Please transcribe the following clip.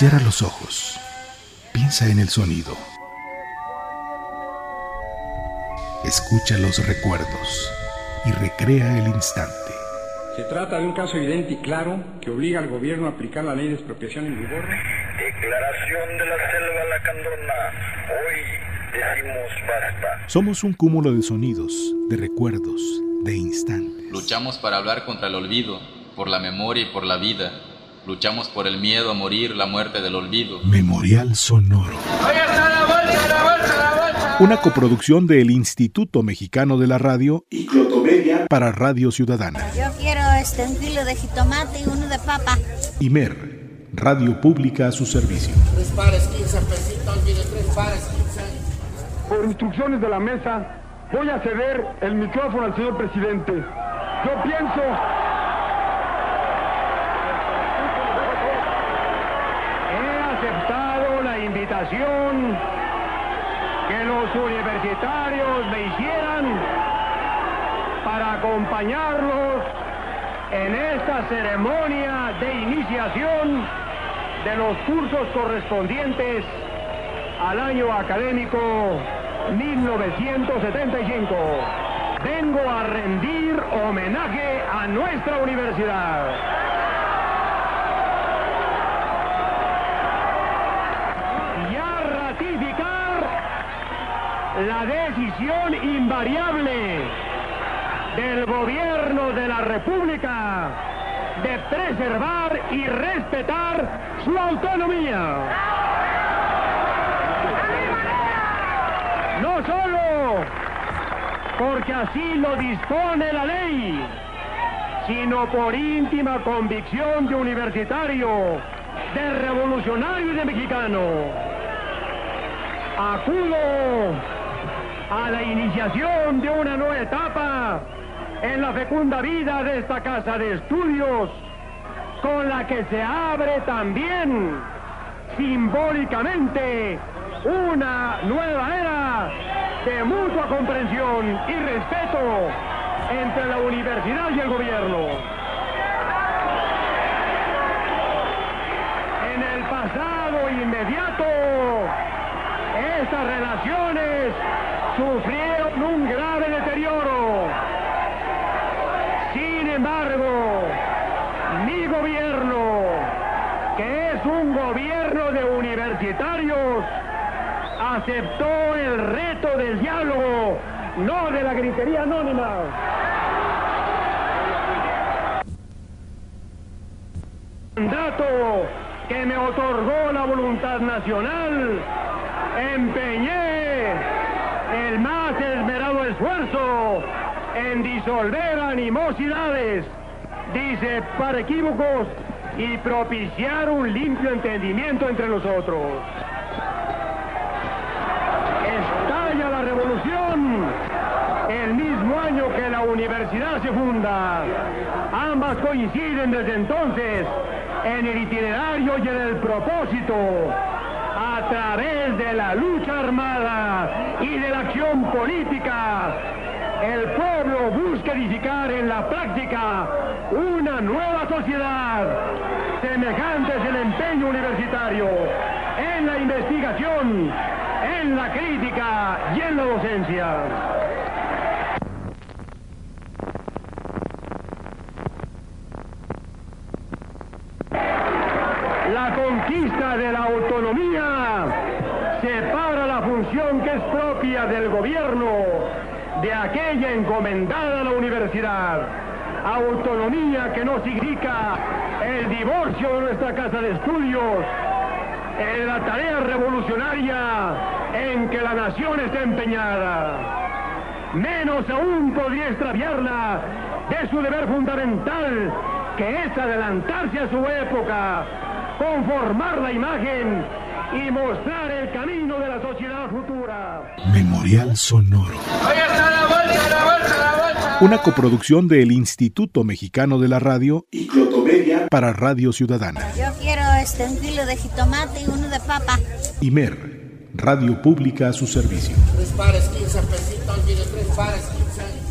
Cierra los ojos. Piensa en el sonido. Escucha los recuerdos y recrea el instante. Se trata de un caso evidente y claro que obliga al gobierno a aplicar la ley de expropiación en vigor. Declaración de la selva lacandona. Hoy decimos basta. Somos un cúmulo de sonidos, de recuerdos, de instantes. Luchamos para hablar contra el olvido, por la memoria y por la vida. Luchamos por el miedo a morir, la muerte del olvido. Memorial Sonoro. Una coproducción del Instituto Mexicano de la Radio y Clotomedia para Radio Ciudadana. Yo quiero este, un kilo de jitomate y uno de papa. Imer, Radio Pública a su servicio. Tres pares, 15 pesitos, olvide, tres pares, 15. Por instrucciones de la mesa, voy a ceder el micrófono al señor presidente. Yo pienso la invitación que los universitarios me hicieran para acompañarlos en esta ceremonia de iniciación de los cursos correspondientes al año académico 1975. Vengo a rendir homenaje a nuestra universidad. La decisión invariable del gobierno de la República de preservar y respetar su autonomía. No solo porque así lo dispone la ley, sino por íntima convicción de universitario, de revolucionario y de mexicano. Acudo a la iniciación de una nueva etapa en la fecunda vida de esta casa de estudios, con la que se abre también simbólicamente una nueva era de mutua comprensión y respeto entre la universidad y el gobierno. En el pasado inmediato, estas relaciones sufrieron un grave deterioro. Sin embargo, mi gobierno, que es un gobierno de universitarios, aceptó el reto del diálogo, no de la gritería anónima. Mandato que me otorgó la voluntad nacional, empeñé el más esmerado esfuerzo en disolver animosidades, disipar equívocos y propiciar un limpio entendimiento entre nosotros. Estalla la revolución el mismo año que la universidad se funda. Ambas coinciden desde entonces en el itinerario y en el propósito través de la lucha armada y de la acción política, el pueblo busca edificar en la práctica una nueva sociedad. Semejante es empeño universitario en la investigación, en la crítica y en la docencia. La conquista de la autonomía separa la función que es propia del gobierno de aquella encomendada a la universidad. Autonomía que no significa el divorcio de nuestra casa de estudios, en la tarea revolucionaria en que la nación está empeñada. Menos aún podría extraviarla de su deber fundamental, que es adelantarse a su época, conformar la imagen y mostrar el camino de la sociedad futura. Memorial Sonoro. Una coproducción del Instituto Mexicano de la Radio y Clotomedia para Radio Ciudadana. Yo quiero este, un kilo de jitomate y uno de papa. Imer, Radio Pública a su servicio. Tres pares, 15 pesitos, olvide, tres pares, 15.